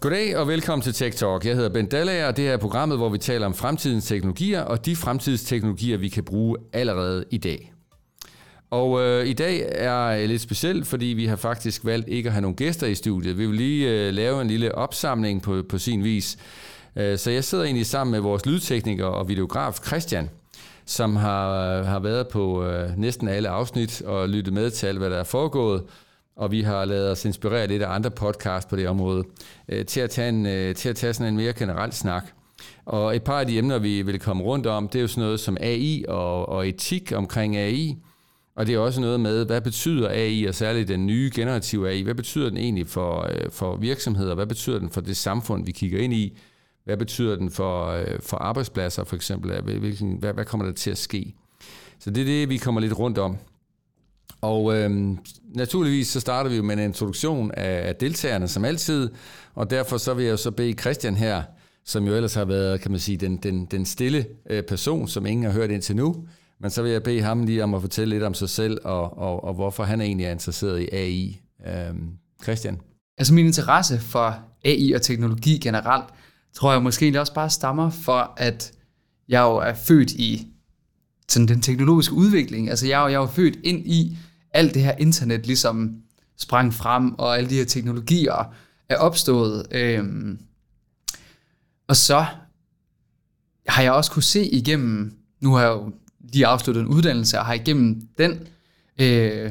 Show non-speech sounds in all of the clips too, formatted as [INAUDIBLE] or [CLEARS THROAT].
Goddag og velkommen til Tech Talk. Jeg hedder Ben Dallager, og det er programmet, hvor vi taler om fremtidens teknologier og de fremtidsteknologier, vi kan bruge allerede i dag. Og øh, i dag er lidt specielt, fordi vi har faktisk valgt ikke at have nogen gæster i studiet. Vi vil lige øh, lave en lille opsamling på, på sin vis. Øh, så jeg sidder egentlig sammen med vores lydtekniker og videograf Christian, som har, har været på øh, næsten alle afsnit og lyttet med til alt, hvad der er foregået og vi har lavet os inspirere lidt af andre podcasts på det område, øh, til, at tage en, øh, til at tage sådan en mere generel snak. Og et par af de emner, vi vil komme rundt om, det er jo sådan noget som AI og, og etik omkring AI, og det er også noget med, hvad betyder AI, og særligt den nye generative AI, hvad betyder den egentlig for, øh, for virksomheder, hvad betyder den for det samfund, vi kigger ind i, hvad betyder den for, øh, for arbejdspladser for eksempel, hvilken, hvad, hvad kommer der til at ske? Så det er det, vi kommer lidt rundt om. Og øh, naturligvis så starter vi jo med en introduktion af, af deltagerne som altid, og derfor så vil jeg jo så bede Christian her, som jo ellers har været, kan man sige, den, den, den stille øh, person, som ingen har hørt indtil nu, men så vil jeg bede ham lige om at fortælle lidt om sig selv, og, og, og hvorfor han egentlig er interesseret i AI. Øh, Christian? Altså min interesse for AI og teknologi generelt, tror jeg måske også bare stammer for, at jeg jo er født i sådan den teknologiske udvikling. Altså jeg, jeg er jo født ind i alt det her internet ligesom sprang frem, og alle de her teknologier er opstået. Øhm, og så har jeg også kunne se igennem, nu har jeg jo lige afsluttet en uddannelse, og har igennem den øh,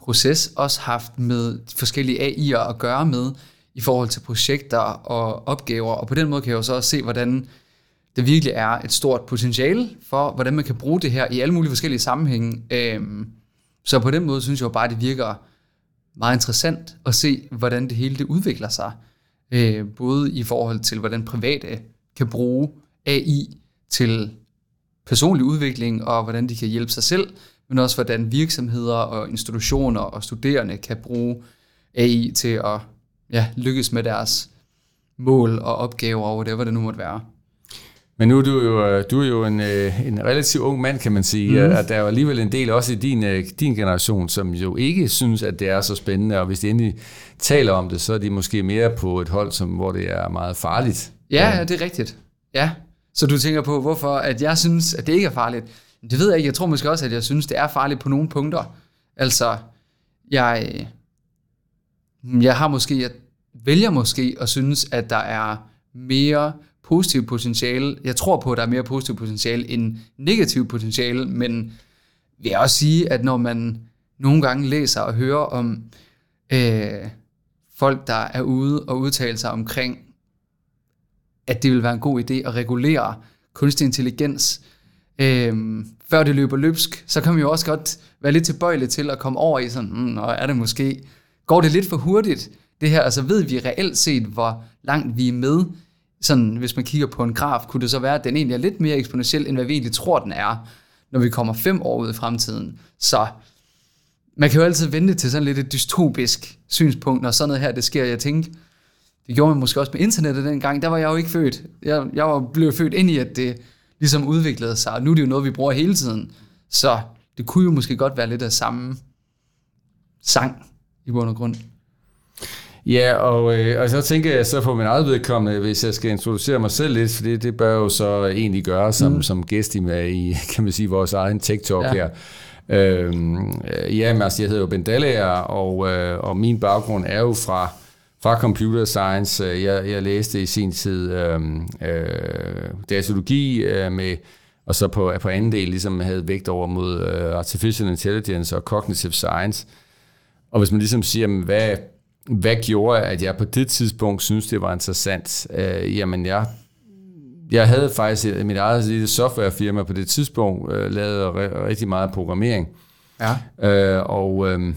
proces også haft med forskellige AI'er at gøre med, i forhold til projekter og opgaver, og på den måde kan jeg jo så også se, hvordan det virkelig er et stort potentiale for, hvordan man kan bruge det her i alle mulige forskellige sammenhænge. Øhm, så på den måde synes jeg jo bare, at det virker meget interessant at se, hvordan det hele det udvikler sig. Øh, både i forhold til, hvordan private kan bruge AI til personlig udvikling, og hvordan de kan hjælpe sig selv, men også hvordan virksomheder og institutioner og studerende kan bruge AI til at ja, lykkes med deres mål og opgaver og whatever det nu måtte være. Men nu er du jo, øh, du er jo en, øh, en relativt ung mand, kan man sige, mm. og der er jo alligevel en del også i din, øh, din generation, som jo ikke synes, at det er så spændende, og hvis de endelig taler om det, så er de måske mere på et hold, som, hvor det er meget farligt. Ja, ja, det er rigtigt. Ja, så du tænker på, hvorfor at jeg synes, at det ikke er farligt. Det ved jeg ikke. Jeg tror måske også, at jeg synes, det er farligt på nogle punkter. Altså, jeg, jeg har måske, jeg vælger måske at synes, at der er mere positivt potentiale. Jeg tror på, at der er mere positivt potentiale end negativt potentiale, men vil jeg også sige, at når man nogle gange læser og hører om øh, folk, der er ude og udtale sig omkring, at det vil være en god idé at regulere kunstig intelligens, øh, før det løber løbsk, så kan man jo også godt være lidt tilbøjelig til at komme over i sådan, mm, og er det måske, går det lidt for hurtigt, det her, altså ved vi reelt set, hvor langt vi er med sådan, hvis man kigger på en graf, kunne det så være, at den egentlig er lidt mere eksponentiel, end hvad vi egentlig tror, den er, når vi kommer fem år ud i fremtiden. Så man kan jo altid vente til sådan lidt et dystopisk synspunkt, når sådan noget her, det sker. Jeg tænkte, det gjorde man måske også med internettet dengang, der var jeg jo ikke født. Jeg, jeg var blevet født ind i, at det ligesom udviklede sig, og nu er det jo noget, vi bruger hele tiden. Så det kunne jo måske godt være lidt af samme sang i bund og grund. Ja, og, øh, og så tænker jeg så på min eget vedkommende, hvis jeg skal introducere mig selv lidt, for det, det bør jo så egentlig gøre som, mm. som gæst i, i, [LAUGHS] kan man sige, vores egen TikTok ja. her. Øhm, ja, men altså, jeg hedder jo Ben Dallager, og, øh, og min baggrund er jo fra, fra computer science. Jeg, jeg læste i sin tid øh, øh, datalogi øh, med, og så på, på anden del ligesom havde vægt over mod øh, artificial intelligence og cognitive science. Og hvis man ligesom siger, hvad hvad gjorde, at jeg på det tidspunkt synes det var interessant? Øh, jamen, jeg, jeg havde faktisk mit eget lille softwarefirma på det tidspunkt, øh, lavet rigtig meget programmering. Ja. Øh, og, øh,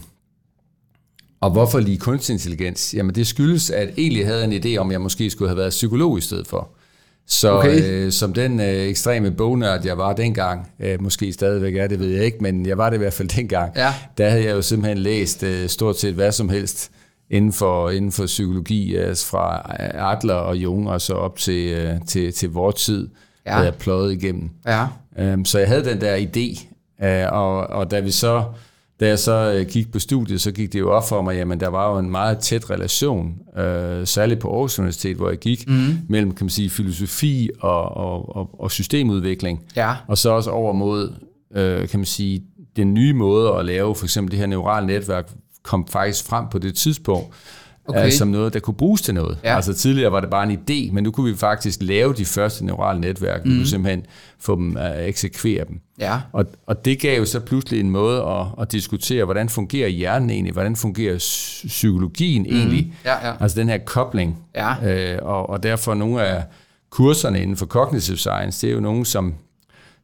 og hvorfor lige kunstig intelligens? Jamen, det skyldes, at egentlig havde en idé om, at jeg måske skulle have været psykolog i stedet for. Så okay. øh, som den øh, ekstreme bognørd, jeg var dengang, øh, måske stadigvæk er det, ved jeg ikke, men jeg var det i hvert fald dengang, ja. der havde jeg jo simpelthen læst øh, stort set hvad som helst inden for, inden for psykologi, altså fra Adler og Jung og så op til, øh, til, til vores tid, ja. havde jeg pløjet igennem. Ja. Um, så jeg havde den der idé, uh, og, og da vi så da jeg så øh, gik på studiet, så gik det jo op for mig, jamen der var jo en meget tæt relation, øh, særligt på Aarhus Universitet, hvor jeg gik, mm. mellem kan man sige, filosofi og, og, og, og systemudvikling, Ja. og så også over mod, øh, kan man sige, den nye måde at lave for eksempel det her neurale netværk, kom faktisk frem på det tidspunkt, Okay. okay. som noget, der kunne bruges til noget. Ja. Altså tidligere var det bare en idé, men nu kunne vi faktisk lave de første neurale netværk. Vi kunne simpelthen få dem at eksekvere dem. Ja. Og, og det gav jo så pludselig en måde at, at diskutere, hvordan fungerer hjernen egentlig, hvordan fungerer psy- psykologien egentlig, Ja, ja. altså den her kobling. Ja. Øh, og, og derfor nogle af kurserne inden for cognitive science, det er jo nogle, som,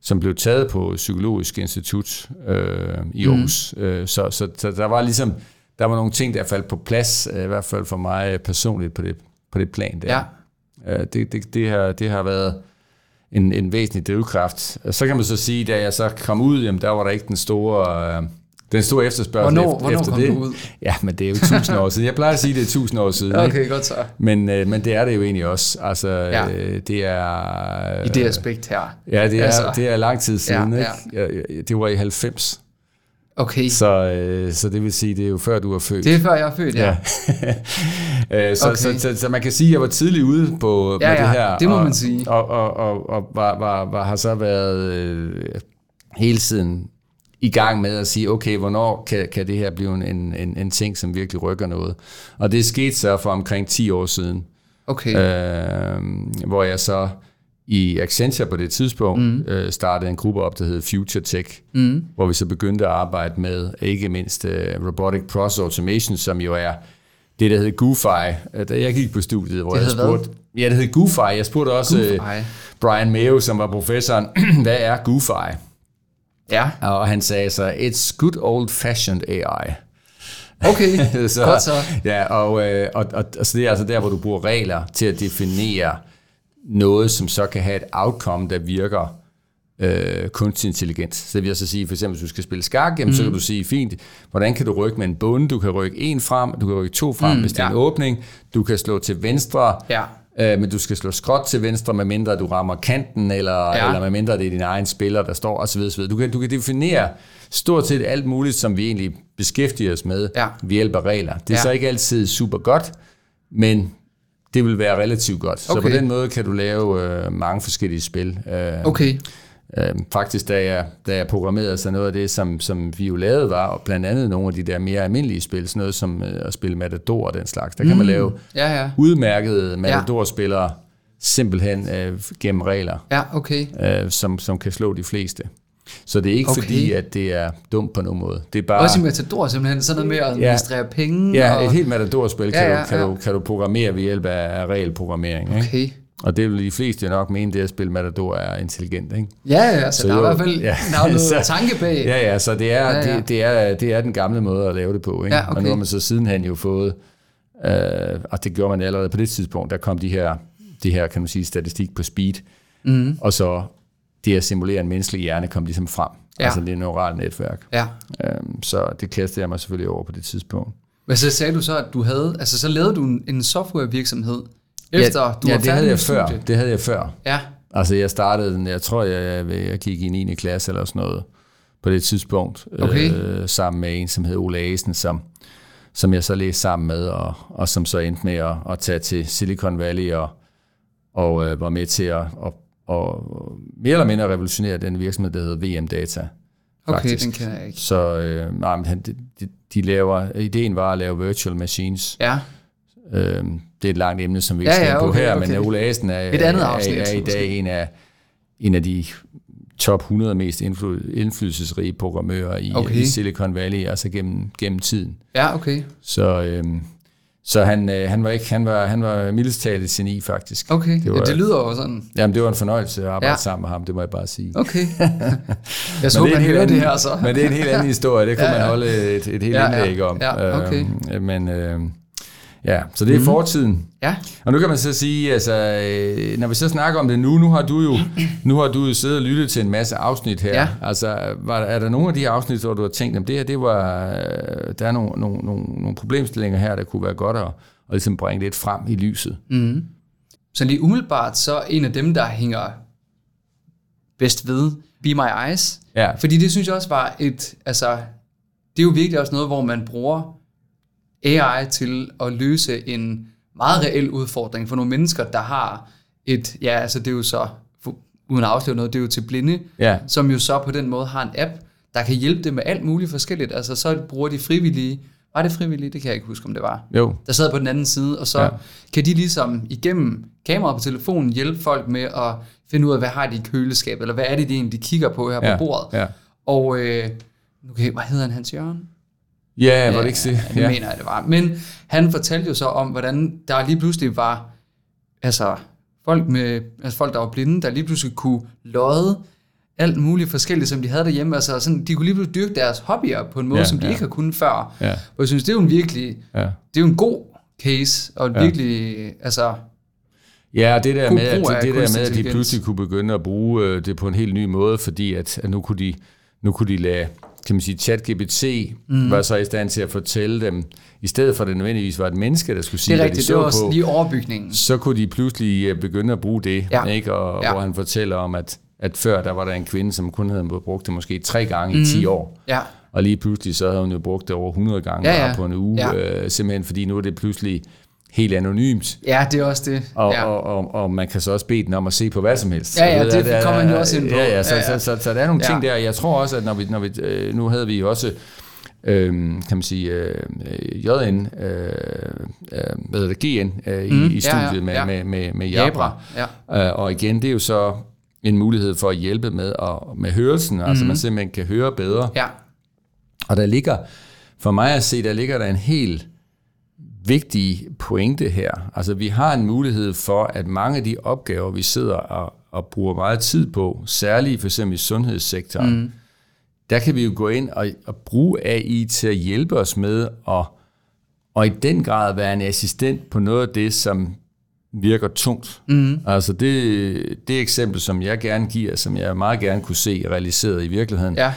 som blev taget på Psykologisk Institut øh, i Aarhus. Mm. Øh, så, så, så der var ligesom, der var nogle ting, der faldt på plads, øh, i hvert fald for mig personligt på det, på det plan der. Ja. Øh, det, det, det, har, det har været en, en væsentlig drivkraft. Så kan man så sige, da jeg så kom ud, jamen, der var der ikke den store, øh, den store efterspørgsel Hvornår- efter, hvornår efter kom det. du ud? Ja, men det er jo tusind år siden. Jeg plejer at sige, at det er tusind år siden. ikke? Okay, godt så. Men, øh, men det er det jo egentlig også. Altså, Ja. ja. øh, det er... I det aspekt her. Ja, det er, Altså. det er lang tid siden. Ja. Ikke? Ja, Det var i 90. Okay. Så, øh, så det vil sige, det er jo før du var født. Det er før jeg er født, ja. ja. [LAUGHS] Øh, så, Okay. så, så, så man kan sige, at jeg var tidligt ude på Ja, med ja, det her. det må og, man sige. Og, og, og, og var, var, var, har så været øh, hele tiden i gang med at sige, okay, hvornår kan, kan det her blive en, en, en ting, som virkelig rykker noget? Og det skete så for omkring 10 år siden, Okay. øh, hvor jeg så i Accenture på det tidspunkt mm. øh, startede en gruppe op, der hed Future Tech, mm. hvor vi så begyndte at arbejde med ikke mindst uh, Robotic Process Automation, som jo er det, der hedder GUFI. Øh, Da jeg gik på studiet, hvor Det jeg hed hvad? spurgte... Ja, det hed GUFI. Jeg spurgte også GUFI. uh, Brian Mayo, som var professoren, [CLEARS THROAT] hvad er GUFI? Ja. Og han sagde så, it's good old-fashioned AI. Okay, [LAUGHS] godt så. Ja, og, øh, og, og, og så det er altså der, hvor du bruger regler til at definere noget, som så kan have et outcome, der virker øh, kunstig intelligent. Så det vil jeg så sige, for eksempel, hvis du skal spille skak, jamen, mm. så kan du sige, fint, hvordan kan du rykke med en bund? Du kan rykke en frem, du kan rykke to frem, mm, hvis det er ja. en åbning. Du kan slå til venstre, Ja. Øh, men du skal slå skråt til venstre, medmindre du rammer kanten, eller, Ja. eller medmindre det er din egen spiller, der står, osv. osv. Du kan, du kan definere stort set alt muligt, som vi egentlig beskæftiger os med Ja. ved hjælp af regler. Det er Ja. så ikke altid super godt, men det vil være relativt godt. Så Okay. på den måde kan du lave øh, mange forskellige spil. Øh, Okay. Øh, faktisk, da jeg, da jeg programmerede, så noget af det, som, som vi jo lavede, var og blandt andet nogle af de der mere almindelige spil, sådan noget som øh, at spille Matador og den slags. Der kan man lave Ja, ja. udmærkede Matador-spillere simpelthen øh, gennem regler, Ja, okay. øh, som, som kan slå de fleste. Så det er ikke Okay. okay. fordi, at det er dumt på nogen måde. Det er bare... Også i Matador simpelthen, sådan noget med at administrere penge. Ja, og... et helt Matador-spil kan, Ja, ja, ja, ja, kan, ja. Du, kan du programmere ved hjælp af, af regelprogrammering. Ikke? Og det vil de fleste nok mene, det at spille Matador er intelligent. Ikke? Ja, ja, så, så der er i jo- hvert fald ja, der er noget så- tanke bag. Ja, ja, så det er, Ja, ja. Det, det, er, det er den gamle måde at lave det på. Ikke? Ja, okay. Og nu har man så sidenhen jo fået, øh, og det gjorde man allerede på det tidspunkt, der kom de her, de her kan man sige, statistik på speed, mm. og så det at simulere en menneskelig hjerne kom ligesom frem. Ja. Altså det neurale netværk. Ja. Øhm, så det kastede jeg mig selvfølgelig over på det tidspunkt. Men så sagde du så, at du havde, altså så lavede du en, en softwarevirksomhed, efter ja, du ja, var det havde jeg før. studiet. Det havde jeg før. Ja, Altså jeg startede den, jeg tror jeg, jeg, jeg gik i 9. klasse eller sådan noget på det tidspunkt, Okay. øh, sammen med en, som hed Ole Asen, som, som jeg så læste sammen med, og, og som så endte med at, at tage til Silicon Valley og, og øh, var med til at og, og, mere eller mindre revolutionere den virksomhed, der hedder VM Data. okay, faktisk. den kender jeg ikke. Så øh, nej, men han- de, de, de laver, ideen var at lave virtual machines. Ja, Øh, det er et langt emne, som vi ikke Ja, skal ja, ind på okay, her, okay. men Ole Asen er, Et andet afsnit, er, er i dag en af, en af de top 100 mest indfly, indflydelsesrige programmører i, Okay. okay. i Silicon Valley, altså gennem, gennem tiden. ja, okay. Så, øhm, så han, øh, han var ikke, han var, han var mildest talt et geni faktisk. Okay, det, var, ja, det lyder jo sådan. Jamen, det var en fornøjelse at arbejde Ja. sammen med ham, det må jeg bare sige. Okay. [LAUGHS] jeg så, man hører det her så. Men det er en helt anden [LAUGHS] historie, det kunne Ja, ja, ja. man holde et, et helt Ja, ja. indlæg om. Ja, okay. Øhm, men øh, ja, så det er fortiden. Ja, Og nu kan man så sige, altså, øh, når vi så snakker om det nu, nu har du jo, nu har du jo siddet og lyttet til en masse afsnit her. Ja. Altså, var, er der nogle af de her afsnit, hvor du har tænkt, at det her, det var, øh, der er nogle, nogle, nogle, nogle problemstillinger her, der kunne være godt at, at ligesom bringe lidt frem i lyset? Mm. så lige umiddelbart, så en af dem, der hænger bedst ved, Be My Eyes. Ja, Fordi det synes jeg også var et, altså, det er jo virkelig også noget, hvor man bruger AI til at løse en meget reel udfordring for nogle mennesker, der har et, ja, altså det er jo så, uden at afsløre noget, det er jo til blinde, Ja. som jo så på den måde har en app, der kan hjælpe dem med alt muligt forskelligt. Altså så bruger de frivillige, var det frivillige? Det kan jeg ikke huske, om det var. Jo. Der sad på den anden side, og så Ja. kan de ligesom igennem kameraet på telefonen hjælpe folk med at finde ud af, hvad har de i køleskabet, eller hvad er det, de egentlig kigger på her Ja. på bordet. Ja. Og øh, nu kan jeg, hvad hedder han, Hans Jørgen? Ja, var det ikke det? Det ja. mener jeg, det var. Men han fortalte jo så om, hvordan der lige pludselig var, altså folk, med, altså folk der var blinde, der lige pludselig kunne lodde alt muligt forskelligt, som de havde derhjemme. Altså sådan, de kunne lige pludselig dyrke deres hobbyer på en måde, Ja, som de ja. ikke har kunnet før. Ja. Og jeg synes, det er jo en virkelig, Ja. det er jo en god case, og Ja. virkelig, altså, Ja, og det der, med, at, af det der med, at de pludselig kunne begynde at bruge øh, det på en helt ny måde, fordi at, at nu kunne de, nu kunne de lade, kan man sige, ChatGPT mm. var så i stand til at fortælle dem, i stedet for at det nødvendigvis var et menneske, der skulle sige, det er hvad de rigtigt, så det var på, lige overbygningen. så kunne de pludselig øh, begynde at bruge det, Ja. ikke? Og, Ja. hvor han fortæller om, at, at før der var der en kvinde, som kun havde brugt det måske tre gange i 10 år. Ja, Og lige pludselig så havde hun jo brugt det over 100 gange Ja, ja. på en uge, Ja. øh, simpelthen fordi nu er det pludselig helt anonymt. ja, det er også det. Og, ja. og, og, og man kan så også bede den om at se på hvad som helst. Ja, ja, det at kommer man jo også ind på. Ja, ja, så, Ja, ja. Så, så, så, der er nogle Ja. ting der. Jeg tror også, at når vi, når vi øh, nu havde vi jo også øhm, kan man sige, øh, JN, øh, øh, hvad hedder det, GN øh, i, Mm, i ja, ja, studiet med, ja. med, med, med Jabra. ja. Øh, og igen, det er jo så en mulighed for at hjælpe med, at, med hørelsen, altså man simpelthen kan høre bedre. Ja, Og der ligger, for mig at se, der ligger der en helt vigtig pointe her. Altså vi har en mulighed for, at mange af de opgaver, vi sidder og, og bruger meget tid på, særligt for eksempel i sundhedssektoren, mm. der kan vi jo gå ind og, og bruge AI til at hjælpe os med at og i den grad være en assistent på noget af det, som virker tungt. Mm. Altså det, det eksempel, som jeg gerne giver, som jeg meget gerne kunne se realiseret i virkeligheden, ja,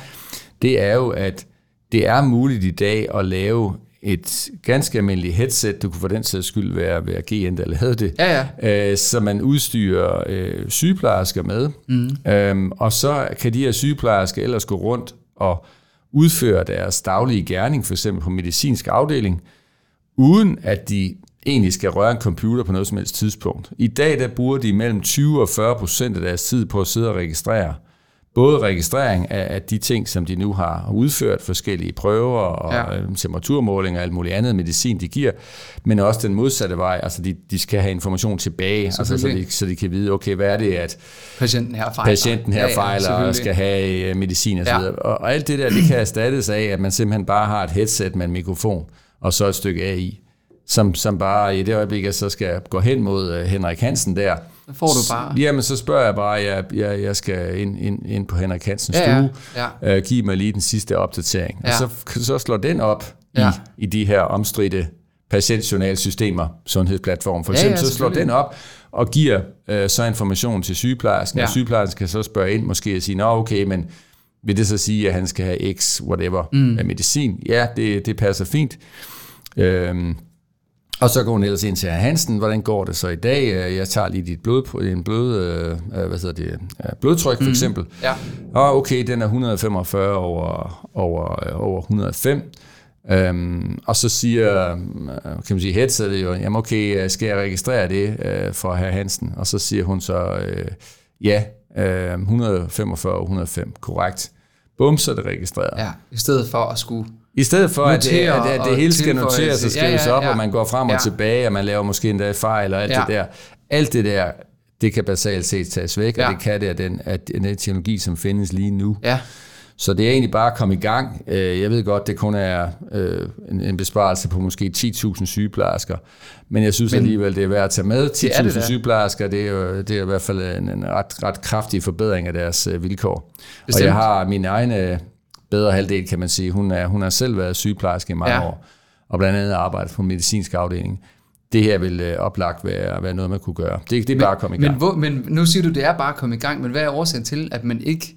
det er jo, at det er muligt i dag at lave et ganske almindeligt headset, det kunne for den sags skyld være, være GN, der lavede det, Ja, Øh, så man udstyrer øh, sygeplejersker med, mm. øhm, og så kan de her sygeplejersker ellers gå rundt og udføre deres daglige gerning, for eksempel på medicinsk afdeling, uden at de egentlig skal røre en computer på noget som helst tidspunkt. I dag der bruger de mellem 20 og 40 procent af deres tid på at sidde og registrere. Både registrering af, af de ting, som de nu har udført, forskellige prøver og Ja. ja. temperaturmålinger og alt muligt andet medicin, de giver, men også den modsatte vej, altså de, de skal have information tilbage, altså så, de, så de kan vide, okay, hvad er det, at patienten her fejler. patienten her ja, ja, fejler og skal have øh, medicin og så Ja. Og, og alt det der, det kan erstattes af, at man simpelthen bare har et headset med en mikrofon, og så et stykke AI, som, som bare i det øjeblik, så skal gå hen mod øh, Henrik Hansen der, får du bare... Jamen, så spørger jeg bare, jeg, jeg, jeg skal ind, ind, ind på Henrik Hansens Ja, ja, stue, ja. Øh, giv mig lige den sidste opdatering. Ja. Og så, så slår den op Ja. i, i de her omstridte patientjournalsystemer, sundhedsplatform for Ja, eksempel, ja, så slår den op og giver øh, så information til sygeplejersken, ja. Ja. og sygeplejersken kan så spørge ind måske og sige, nå okay, men vil det så sige, at han skal have x whatever mm. af medicin? Ja, det, det passer fint. Øhm, og så går hun ellers ind til Hansen, hvordan går det så i dag? Øh, Jeg tager lige dit blod, en blod, øh, øh, hvad hedder det, blodtryk for eksempel. Ja. Og okay, den er 145 over, over, over 105. Øhm, og så siger, kan man sige, headsetet jo, jamen okay, skal jeg registrere det øh, for herr Hansen? Og så siger hun så, øh, ja, øh, 145 over 105, korrekt. Bum, så er det registreret. Ja, i stedet for at skulle... I stedet for, at at, at det hele skal noteres og skrives ja, ja, op, ja. og man går frem og Ja. tilbage, og man laver måske endda fejl og alt Ja. det der. Alt det der, det kan basalt set tages væk, Ja. og det kan det af den, af den teknologi, som findes lige nu. Ja, Så det er egentlig bare at komme i gang. Øh, Jeg ved godt, det kun er øh, en besparelse på måske 10.000 sygeplejersker, men jeg synes Men- alligevel, det er værd at tage med. det er det 10.000 da. sygeplejersker, det er, jo, det er i hvert fald en, en ret, ret kraftig forbedring af deres øh, vilkår. Bestemt. Og jeg har min egen øh, bedre halvdel, kan man sige. Hun, er, hun har selv været sygeplejerske i mange Ja. år, og blandt andet arbejdet på medicinsk afdeling. Det her vil øh, oplagt være, være noget, man kunne gøre. Det, det er bare at komme i gang. men, hvor, men nu siger du, det er bare at komme i gang, men hvad er årsagen til, at man ikke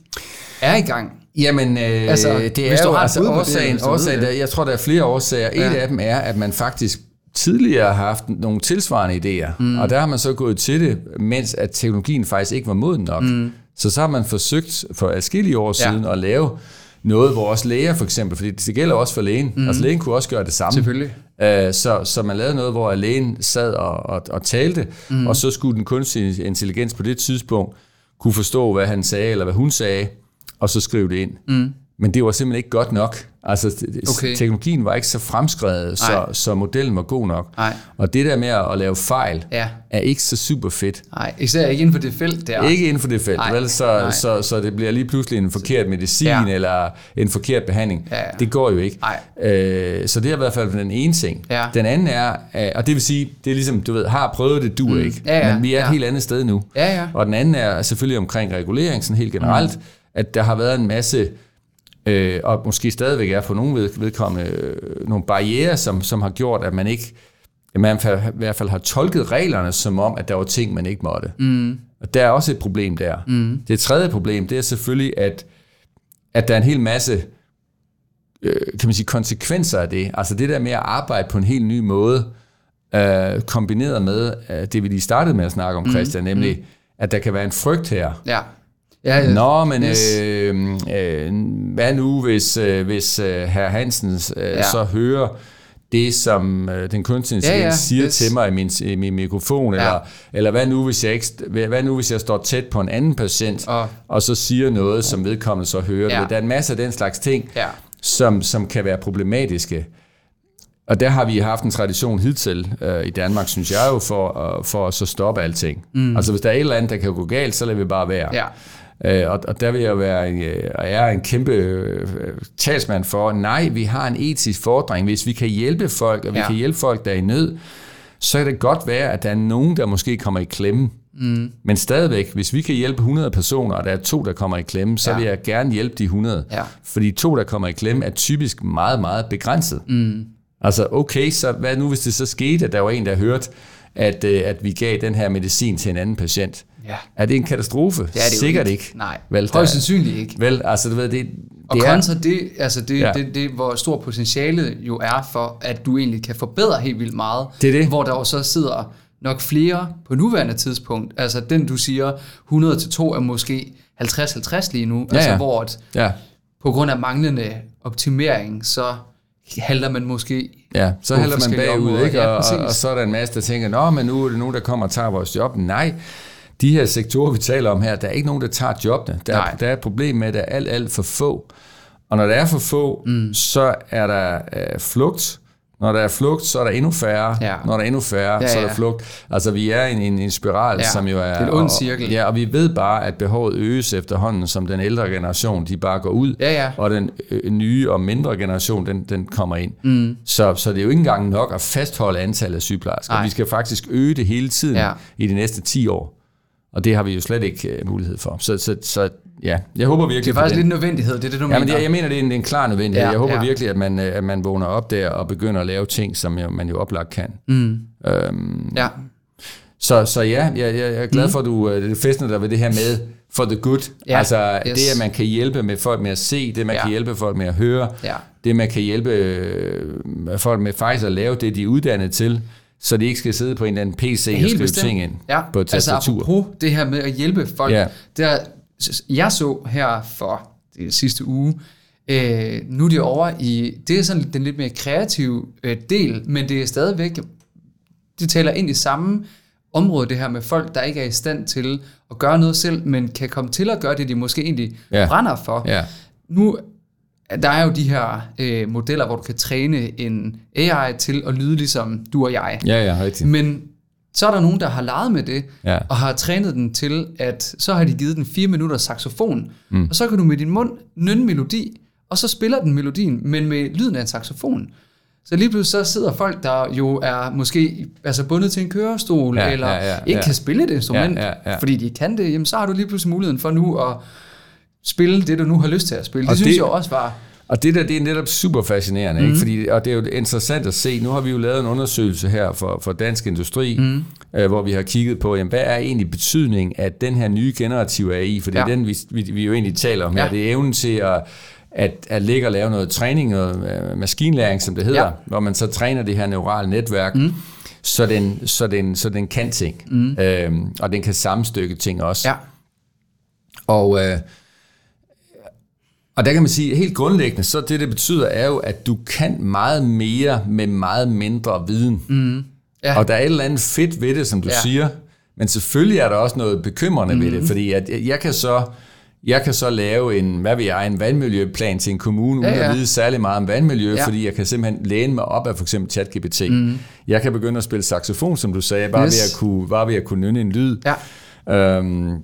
er i gang? Jamen, øh, Altså, det er jo altså på det, årsagen, årsagen det. der, jeg tror, der er flere årsager. Ja. Et af dem er, at man faktisk tidligere har haft nogle tilsvarende idéer, mm. og der har man så gået til det, mens at teknologien faktisk ikke var moden nok. Mm. Så så har man forsøgt for adskillige år Ja. siden at lave noget, hvor også læger for eksempel, fordi det gælder også for lægen, mm. altså lægen kunne også gøre det samme. Selvfølgelig. Øh, så, så man lavede noget, hvor lægen sad og, og, og talte, mm. og så skulle den kunstige intelligens på det tidspunkt kunne forstå, hvad han sagde, eller hvad hun sagde, og så skrive det ind. Mm. Men det var simpelthen ikke godt nok. Altså, okay. teknologien var ikke så fremskrevet, så, så modellen var god nok. Nej. Og det der med at lave fejl, Ja. er ikke så super fedt. Nej, især ikke inden for det felt der. Ikke inden for det felt, vel? Så, nej. så, så det bliver lige pludselig en forkert medicin Ja. eller en forkert behandling. Ja, ja. Det går jo ikke. Nej. Øh, så det er i hvert fald den ene ting. Ja. Den anden er, og det vil sige, det er ligesom, du ved, har prøvet det, du mm. ikke. Ja, ja, Men vi er et ja. helt andet sted nu. Ja, ja. Og den anden er selvfølgelig omkring regulering, sådan helt generelt, mm. at der har været en masse, øh, og måske stadigvæk er på nogle ved, vedkommende, øh, nogle barriere, som, som har gjort, at man ikke, man i hvert fald- har tolket reglerne som om, at der var ting, man ikke måtte. Mm. Og der er også et problem der. Mm. Det tredje problem, det er selvfølgelig, at, at der er en hel masse øh, kan man sige, konsekvenser af det. Altså det der med at arbejde på en helt ny måde, øh, kombineret med øh, det, vi lige startede med at snakke om, Christian, nemlig, at der kan være en frygt her. Ja. Ja, ja. Nå, men Yes. øh, øh, hvad nu, hvis, øh, hvis øh, herr Hansen øh, ja. så hører det, som øh, den kunstige Ja, ja, intelligens siger yes. til mig i min, i min mikrofon, Ja. eller, eller hvad, nu, hvis jeg ikke, hvad, nu, hvis jeg står tæt på en anden patient, Og- og så siger noget, som vedkommende så hører. Ja. Ja. Der er en masse af den slags ting, Ja. som, som kan være problematiske. Og der har vi haft en tradition hidtil øh, i Danmark, synes jeg jo, for, uh, for at så stoppe alting. Mm. Altså hvis der er et eller andet, der kan gå galt, så lader vi bare være. Ja. Øh, og, og der vil jeg være, en, øh, og jeg er en kæmpe øh, talsmand for, nej, vi har en etisk fordring. Hvis vi kan hjælpe folk, og vi Ja. kan hjælpe folk, der er i nød, så kan det godt være, at der er nogen, der måske kommer i klemme. Mm. Men stadigvæk, hvis vi kan hjælpe 100 personer, og der er to, der kommer i klemme, så Ja. vil jeg gerne hjælpe de 100. Ja. Fordi to, der kommer i klemme, er typisk meget, meget begrænset. Mm. Altså, okay, så hvad nu, hvis det så skete, at der var en, der hørte, at, at vi gav den her medicin til en anden patient? Ja. Er det en katastrofe? Det er det Sikkert ikke. ikke. Nej, Vel, højst sandsynligt ikke. Vel, altså du ved, det, Og det er, kontra det, altså det, ja. Ja. det, det, hvor stor potentiale jo er for, at du egentlig kan forbedre helt vildt meget. Det er det. Hvor der jo så sidder nok flere på nuværende tidspunkt. Altså den, du siger, 100 til 2 er måske 50-50 lige nu. Ja, altså ja. hvor at ja, på grund af manglende optimering, så halter man måske... ja, så På hælder man bagud, ikke? Ja, Og, og, præcis. og så er der en masse, der tænker, nå, men nu er det nogen, der kommer og tager vores job. Nej, de her sektorer, vi taler om her, der er ikke nogen, der tager jobbene. Der, er, der er et problem med, at der er alt, alt for få. Og når der er for få, mm. så er der øh, flugt. Når der er flugt, så er der endnu færre. Ja. Når der er endnu færre, Ja, så er der flugt. Altså, vi er i en, en, en spiral, Ja, som jo er... det er en ond og- cirkel. Ja, og vi ved bare, at behovet øges efterhånden, som den ældre generation, de bare går ud. Ja, ja. Og den øh, nye og mindre generation, den, den kommer ind. Mm. Så, så det er jo ikke engang nok at fastholde antallet af sygeplejersker. Vi skal faktisk øge det hele tiden Ja. i de næste 10 år. Og det har vi jo slet ikke øh, mulighed for. Så, så, så ja, jeg håber virkelig Det er faktisk lidt en nødvendighed, det er det, du Ja, men mener. det, jeg mener, det er en, det er en klar nødvendighed. Ja, jeg håber ja. virkelig, at man, øh, at man vågner op der og begynder at lave ting, som jo, man jo oplagt kan. Mm. Øhm, Ja. så, så ja, jeg, jeg, jeg er glad for, at du øh, fæstner dig ved det her med for the good. Ja, Altså yes. det, at man kan hjælpe med folk med at se, det man Ja. kan hjælpe folk med at høre, Ja. det man kan hjælpe øh, folk med faktisk at lave det, de er uddannet til, så de ikke skal sidde på en eller anden PC og Helt skrive bestemt. ting ind ja. på et altså tastatur. apropos det her med at hjælpe folk. Ja. Der, jeg så her for det sidste uge, øh, nu er det over i, det er sådan den lidt mere kreative øh, del, men det er stadigvæk, det taler ind i samme område, det her med folk, der ikke er i stand til at gøre noget selv, men kan komme til at gøre det, de måske egentlig Ja. brænder for. Ja. Nu, der er jo de her øh, modeller, hvor du kan træne en AI til at lyde ligesom du og jeg. ja, ja, rigtigt. Men så er der nogen, der har leget med det, Ja. og har trænet den til, at så har de givet den fire minutter saxofon, mm. og så kan du med din mund nynne melodi, og så spiller den melodien, men med lyden af en saxofon. Så lige pludselig så sidder folk, der jo er måske altså bundet til en kørestol, Ja, eller ja, ja, ikke ja. kan spille et instrument, Ja, ja, ja. fordi de kan det, jamen så har du lige pludselig muligheden for nu at spille det, du nu har lyst til at spille. Det Og synes det- jeg også var... Og det der, det er netop super fascinerende, Mhm. mm. ikke? Fordi, og det er jo interessant at se. Nu har vi jo lavet en undersøgelse her for, for Dansk Industri, Mhm. mm. øh, hvor vi har kigget på, jamen, hvad er egentlig betydningen af den her nye generative AI? For det er Ja. den, vi, vi, vi jo egentlig taler om her. Ja. Det er evnen til at, at, at ligge og lave noget træning, noget øh, maskinlæring, som det hedder, ja. hvor man så træner det her neurale netværk, mm. så, den, så, den, så den kan ting. Mm. Øhm, og den kan sammenstykke ting også. Ja, Og, øh, Og der kan man sige, helt grundlæggende, så det, det betyder, er jo, at du kan meget mere med meget mindre viden. Mm. Ja. Og der er et eller andet fedt ved det, som du ja. siger, men selvfølgelig er der også noget bekymrende mm. ved det, mm. fordi at jeg kan så jeg kan så lave en, hvad vil jeg, en vandmiljøplan til en kommune, uden ja, ja. at vide særlig meget om vandmiljø, ja. fordi jeg kan simpelthen læne mig op af for eksempel ChatGPT. Mm. Jeg kan begynde at spille saxofon, som du sagde, bare, yes. ved, at kunne, bare ved at kunne nynne en lyd. Ja. Øhm,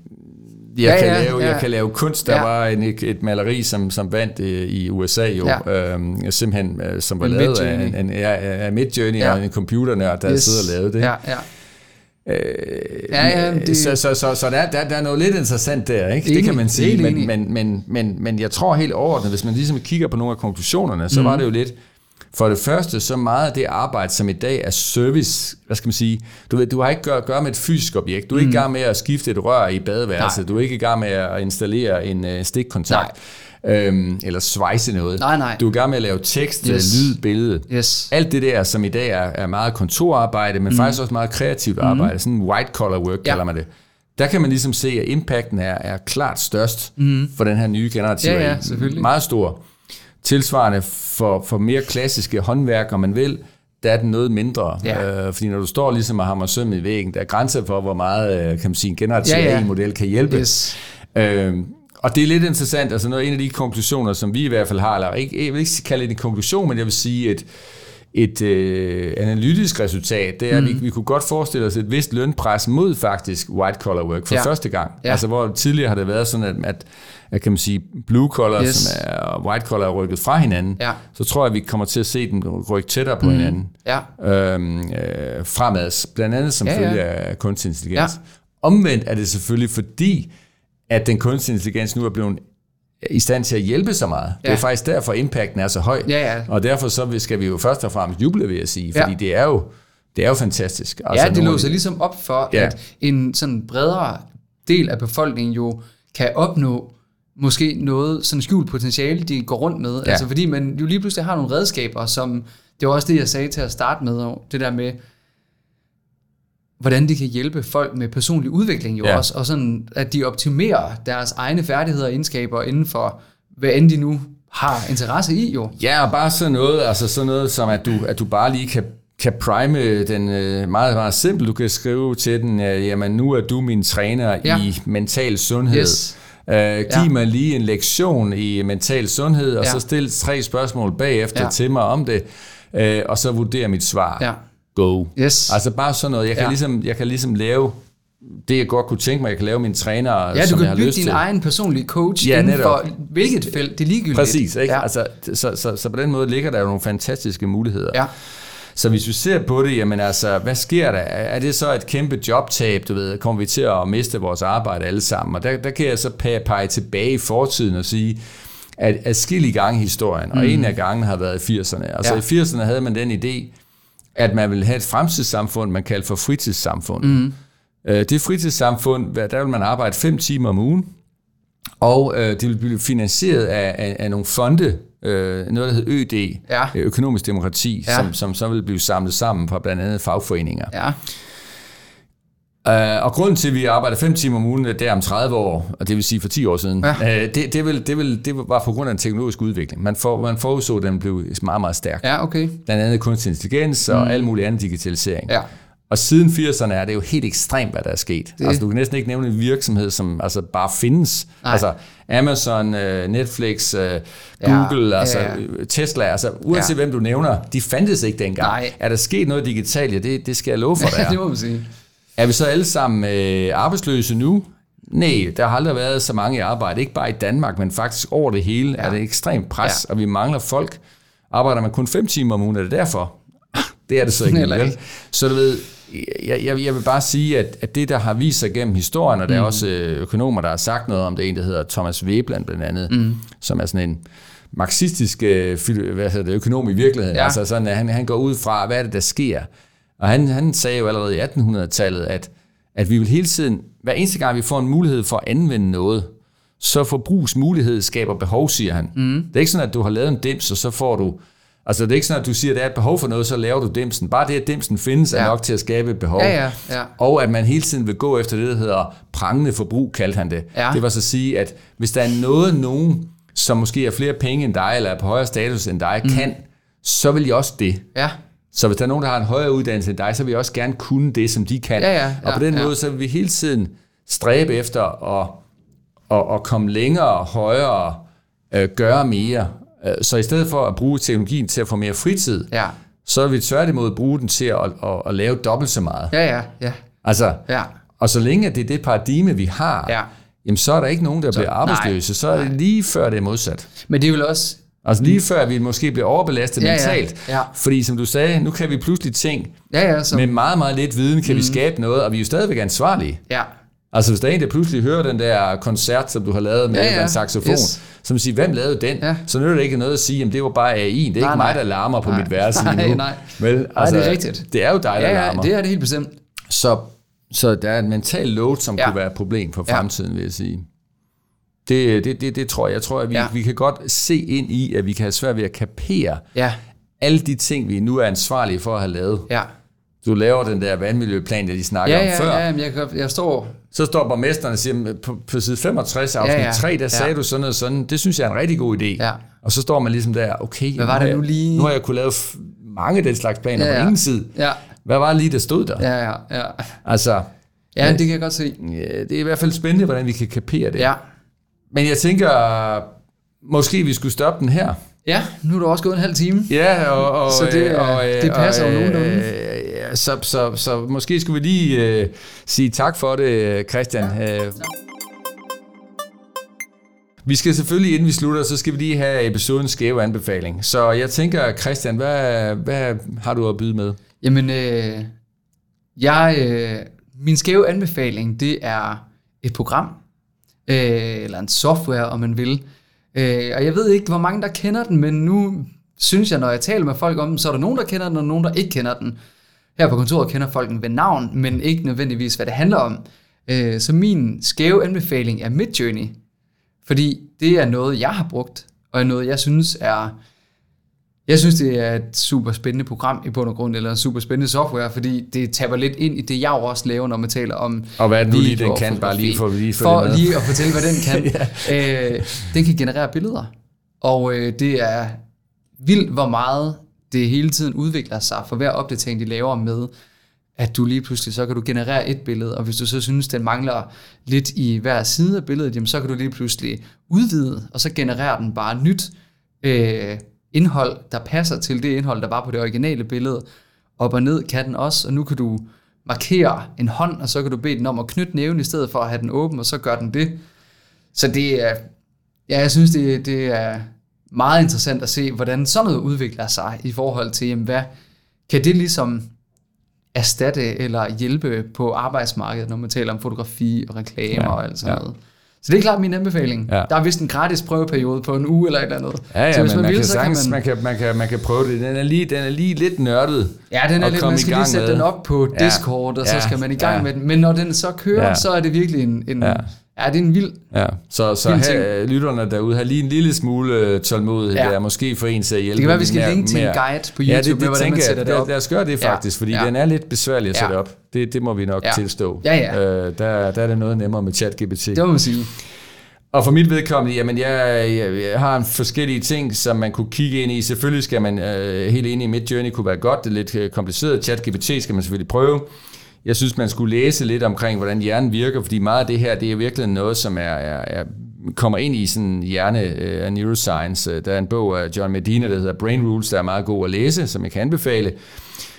jeg, ja, kan ja, lave, ja. jeg kan lave kunst. Der ja. var en, et maleri, som, som vandt øh, i USA jo, ja. øhm, simpelthen, øh, som var en lavet af, en, en, af Midjourney ja. og en computernørd, der yes. sidder og lavede det. Ja, ja. Øh, ja, ja, det... Så, så, så, så der, der, der er noget lidt interessant der, ikke? Enig, det kan man sige. Men, men, men, men, men jeg tror helt overordnet, hvis man ligesom kigger på nogle af konklusionerne, så mm. var det jo lidt, for det første, så meget af det arbejde, som i dag er service, hvad skal man sige, du ved, du har ikke at gøre med et fysisk objekt. Du er mm. ikke i mm. gang med at skifte et rør i badeværelset. Du er ikke i gang med at installere en uh, stikkontakt. Nej øhm, eller svejse noget. Nej, nej. Du er i gang med at lave tekst, yes. lyd, billede. Yes. Alt det der, som i dag er, er meget kontorarbejde, men mm. faktisk også meget kreativt mm. arbejde, sådan white collar work ja. kalder man det. Der kan man ligesom se, at impacten er, er klart størst mm. for den her nye generation. Ja, ja, selvfølgelig. Meget stor. Tilsvarende for, for mere klassiske håndværk, om man vil, der er den noget mindre. Ja. Øh, fordi når du står ligesom og hammer søm i væggen, der er grænser for, hvor meget øh, kan man sige, en generativ ja, ja. model kan hjælpe. Yes. Øh, og det er lidt interessant, altså noget, en af de konklusioner, som vi i hvert fald har, eller ikke, jeg vil ikke kalde det en konklusion, men jeg vil sige, et, et øh, analytisk resultat, det er, mm. at vi, mm. vi kunne godt forestille os et vist lønpres mod faktisk white collar work for ja. første gang. Ja. Altså hvor tidligere har det været sådan, at, at, at kan man sige, blue collar yes. som er, og white collar er rykket fra hinanden, ja. så tror jeg, at vi kommer til at se dem rykke tættere på mm. hinanden ja. øhm, øh, fremad, blandt andet som ja, følge ja. af kunstig intelligens. Ja. Omvendt er det selvfølgelig fordi, at den kunstige intelligens nu er blevet i stand til at hjælpe så meget. Ja. Det er faktisk derfor, impacten er så høj. Ja, ja. Og derfor så skal vi jo først og fremmest juble, vil jeg sige, fordi ja. det er jo det er jo fantastisk. Altså, ja, det låser ligesom op for, ja. at en sådan bredere del af befolkningen jo kan opnå måske noget sådan skjult potentiale, de går rundt med. Ja. Altså fordi man jo lige pludselig har nogle redskaber, som, det var også det, jeg sagde til at starte med, det der med, hvordan de kan hjælpe folk med personlig udvikling jo ja. også, og sådan, at de optimerer deres egne færdigheder og egenskaber inden for, hvad end de nu har interesse i jo. Ja, og bare sådan noget, altså sådan noget som, at du, at du bare lige kan kan prime den øh, meget, meget simpelt. Du kan skrive til den, jamen nu er du min træner ja. i mental sundhed. Yes. Uh, giv ja. mig lige en lektion i mental sundhed, og ja. så stil tre spørgsmål bagefter ja. til mig om det, uh, og så vurdere mit svar. Ja go. Yes. Altså bare sådan noget. Jeg kan, ja. ligesom, jeg kan ligesom lave det, jeg godt kunne tænke mig. Jeg kan lave min træner, ja, som jeg har lyst til. Ja, du kan bygge din egen personlige coach ja, inden netop. for hvilket felt. Det er ligegyldigt. Præcis. Ikke? Ja. Altså, så, så, så på den måde ligger der jo nogle fantastiske muligheder. Ja. Så hvis vi ser på det, jamen altså, hvad sker der? Er det så et kæmpe jobtab, du ved? Kommer vi til at miste vores arbejde alle sammen? Og der, der kan jeg så pege, tilbage i fortiden og sige, at adskillige gange i historien, mm. og en af gangene har været i 80'erne. Altså ja. i 80'erne havde man den idé, at man vil have et fremtidssamfund, man kalder for fritidssamfund. Mm. det fritidssamfund, der vil man arbejde fem timer om ugen, og øh, det vil blive finansieret af, af, af nogle fonde, øh, noget der hedder ØD, ja. økonomisk demokrati, ja. som, som så vil blive samlet sammen fra blandt andet fagforeninger. Ja. Uh, og grunden til, at vi arbejder 5 timer om ugen, det er om 30 år, og det vil sige for 10 år siden, ja. uh, det, det, vil, det, vil, det var på grund af en teknologisk udvikling. Man, for, man forudså, at den blev meget, meget stærk. Ja, okay. Blandt andet kunstig intelligens og mm. al mulig anden digitalisering. Ja. Og siden 80'erne er det jo helt ekstremt, hvad der er sket. Det. Altså, du kan næsten ikke nævne en virksomhed, som altså, bare findes. Nej. Altså, Amazon, uh, Netflix, Google, ja, altså, ja, ja. Tesla, altså, uanset ja. hvem du nævner, de fandtes ikke dengang. Nej. Er der sket noget digitalt? Ja, det, det skal jeg love for [LAUGHS] dig. det må man sige. Er vi så alle sammen øh, arbejdsløse nu? Nej, der har aldrig været så mange i arbejde. Ikke bare i Danmark, men faktisk over det hele ja. er det ekstremt pres, ja. og vi mangler folk. Arbejder man kun 5 timer om ugen, er det derfor? Det er det så ikke. ikke. Så du ved, jeg, jeg, jeg vil bare sige, at, at det, der har vist sig gennem historien, og der mm. er også øh, økonomer, der har sagt noget om det, en, der hedder Thomas Vebland blandt andet, mm. som er sådan en marxistisk øh, hvad hedder det, økonom i virkeligheden. Ja. Altså sådan, at han, han går ud fra, hvad er det, der sker? Og han, han sagde jo allerede i 1800-tallet, at, at vi vil hele tiden, hver eneste gang vi får en mulighed for at anvende noget, så forbrugsmulighed skaber behov, siger han. Mm. Det er ikke sådan, at du har lavet en dims, og så får du... Altså, det er ikke sådan, at du siger, at der er et behov for noget, så laver du dimsen. Bare det, at dimsen findes, ja. er nok til at skabe et behov. Ja, ja, ja. Og at man hele tiden vil gå efter det, der hedder prangende forbrug, kaldte han det. Ja. Det var så at sige, at hvis der er noget, nogen som måske har flere penge end dig, eller er på højere status end dig, mm. kan, så vil de også det. Ja. Så hvis der er nogen, der har en højere uddannelse end dig, så vil jeg også gerne kunne det, som de kan. Ja, ja, og på ja, den ja. måde, så vil vi hele tiden stræbe efter at, at, at komme længere, højere, øh, gøre mere. Øh, Så i stedet for at bruge teknologien til at få mere fritid, Ja. så vil vi tværtimod bruge den til at, at, at lave dobbelt så meget. Ja, ja, ja. Altså, Ja. og så længe at det er det paradigme, vi har, Ja. jamen så er der ikke nogen, der bliver arbejdsløse. nej, så er det lige før det er modsat. Men det er vel også... Altså lige før vi måske bliver overbelastet Ja, ja, mentalt. ja. Fordi som du sagde, nu kan vi pludselig ting, Ja, ja, som, med meget, meget lidt viden kan mm. vi skabe noget, og vi er jo stadigvæk ansvarlige. ja. Altså hvis der er en, der pludselig hører den der koncert, som du har lavet med Ja, ja, ja. en saxofon, Yes. som siger, hvem lavede den? Ja. Så nytter det ikke noget at sige, at det var bare AI. Det er Nej, ikke mig, nej. der larmer på Nej. mit værelse Nej, lige nu. nej. Vel, altså, det er rigtigt. Det er jo dig, der Ja, ja, larmer. det er det helt bestemt. Så, så der er et mental load, som Ja. ja. kunne være et problem for Ja. fremtiden, vil jeg sige. Det, det, det, det tror jeg. Jeg tror, at vi, Ja. vi kan godt se ind i, at vi kan have svært ved at kapere Ja, alle de ting, vi nu er ansvarlige for at have lavet. ja. Du laver den der vandmiljøplan, der de snakker Ja, om ja, før. ja, jamen, jeg, jeg står... Så står borgmesteren og siger, på, på side 65 afsnit Ja, ja, ja. 3, der sagde Ja. du sådan og sådan. Det synes jeg er en rigtig god idé. Ja. Og så står man ligesom der, okay, Hvad var det nu lige? Nu har jeg kunne lave mange af den slags planer Ja, ja, på ingen tid. Ja, Hvad var det lige, der stod der? Ja. ja, ja, ja. Altså, Ja, det kan jeg godt se. ja, det er i hvert fald spændende, hvordan vi kan kapere det. Ja. Men jeg tænker, måske vi skulle stoppe den her. Ja, nu er du også gået en halv time. Ja, og, og, Så det, øh, og, øh, det passer jo nogenlunde. øh, ja, så, så, så måske skulle vi lige øh, sige tak for det, Christian. Øh, vi skal selvfølgelig, inden vi slutter, så skal vi lige have episodens skæve anbefaling. Så jeg tænker, Christian, hvad, hvad har du at byde med? Jamen, øh, jeg, øh, min skæve anbefaling, det er et program, øh, eller en software, om man vil. Øh, og jeg ved ikke, hvor mange der kender den, men nu synes jeg, når jeg taler med folk om den, så er der nogen, der kender den, og nogen, der ikke kender den. Her på kontoret kender folk den ved navn, men ikke nødvendigvis, hvad det handler om. Øh, så min skæve anbefaling er Midjourney. Fordi det er noget, jeg har brugt, og er noget, jeg synes er jeg synes, det er et super spændende program i bund og grund, eller super spændende software, fordi det tapper lidt ind i det, jeg jo også laver, når man taler om Og hvad er det nu lige, den kan, bare lige for lige For med. lige at fortælle, hvad den kan. [LAUGHS] ja. øh, den kan generere billeder, og øh, det er vildt, hvor meget det hele tiden udvikler sig for hver opdatering, de laver med, at du lige pludselig, så kan du generere et billede, og hvis du så synes, den mangler lidt i hver side af billedet, jamen, så kan du lige pludselig udvide, og så genererer den bare nyt øh, indhold, der passer til det indhold, der var på det originale billede. Op og ned kan den også, og nu kan du markere en hånd, og så kan du bede den om at knytte næven i stedet for at have den åben, og så gør den det. Så det er, ja, jeg synes, det, det er meget interessant at se, hvordan sådan noget udvikler sig i forhold til, jamen, hvad kan det ligesom erstatte eller hjælpe på arbejdsmarkedet, når man taler om fotografi og reklamer Ja, og alt sådan ja. noget. Så det er klart min anbefaling. Ja. Der er vist en gratis prøveperiode på en uge eller et eller andet. Ja, ja, så hvis man, man, vil, kan så kan sagtens, man... man, kan, man, kan, man kan prøve det. Den er lige, den er lige lidt nørdet. Ja, den er lidt, man skal lige sætte med. den op på Ja, Discord, og så ja, skal man i gang ja. med den. Men når den så kører, Ja. så er det virkelig en, en Ja. Ja. ja, det er en vild, Ja, så, så Vild her, lytterne derude har lige en lille smule øh, tålmodighed Ja. ja. der, måske for en til at hjælpe. det kan være, vi skal mere- linke til en guide på YouTube, Ja, det, det med, hvordan man sætter jeg. det op. lad os gøre det Ja, faktisk, fordi ja. den er lidt besværlig at Ja. sætte op. Det, det må vi nok Ja. tilstå. Ja, ja. Øh, der, der er det noget nemmere med ChatGPT. Det må man sige. Og for mit vedkommende, jamen jeg, jeg, jeg har en forskellige ting, som man kunne kigge ind i. Selvfølgelig skal man øh, helt enig i Midjourney kunne være godt. Det er lidt øh, kompliceret. ChatGPT skal man selvfølgelig prøve. Jeg synes, man skulle læse lidt omkring, hvordan hjernen virker, fordi meget af det her, det er virkelig noget, som er, er, er kommer ind i sådan hjerne uh, neuroscience. Øh, der er en bog af John Medina, der hedder Brain Rules, der er meget god at læse, som jeg kan anbefale.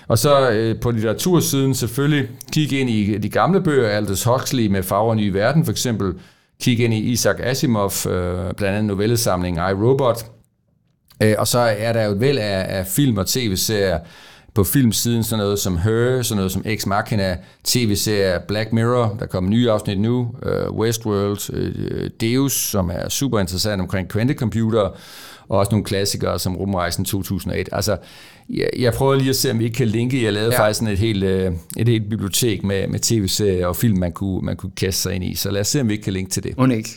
Og så øh, på litteratursiden selvfølgelig kigge ind i de gamle bøger, Aldous Huxley med Farver Nye Verden for eksempel, kigge ind i Isaac Asimov, øh, blandt andet novellesamlingen I, Robot. Øh, og så er der jo et væld af, af film og tv-serier på filmsiden, sådan noget som Her, sådan noget som Ex Machina, tv-serier Black Mirror, der kommer nye afsnit nu, øh, Westworld, øh, Deus, som er super interessant omkring kvantecomputer, og også nogle klassikere som Rumrejsen 2001. Altså, jeg, jeg prøver lige at se, om vi ikke kan linke. Jeg lavede ja. faktisk sådan et helt, øh, et helt bibliotek med, med tv-serier og film, man kunne, man kunne kaste sig ind i. Så lad os se, om vi ikke kan linke til det. Må ikke.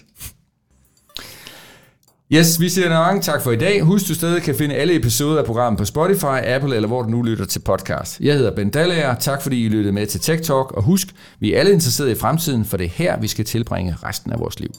Yes, vi siger mange tak for i dag. Husk, du stadig kan finde alle episoder af programmet på Spotify, Apple eller hvor du nu lytter til podcast. Jeg hedder Ben Dallager. Tak fordi I lyttede med til Tech Talk. Og husk, vi er alle interesserede i fremtiden, for det er her, vi skal tilbringe resten af vores liv.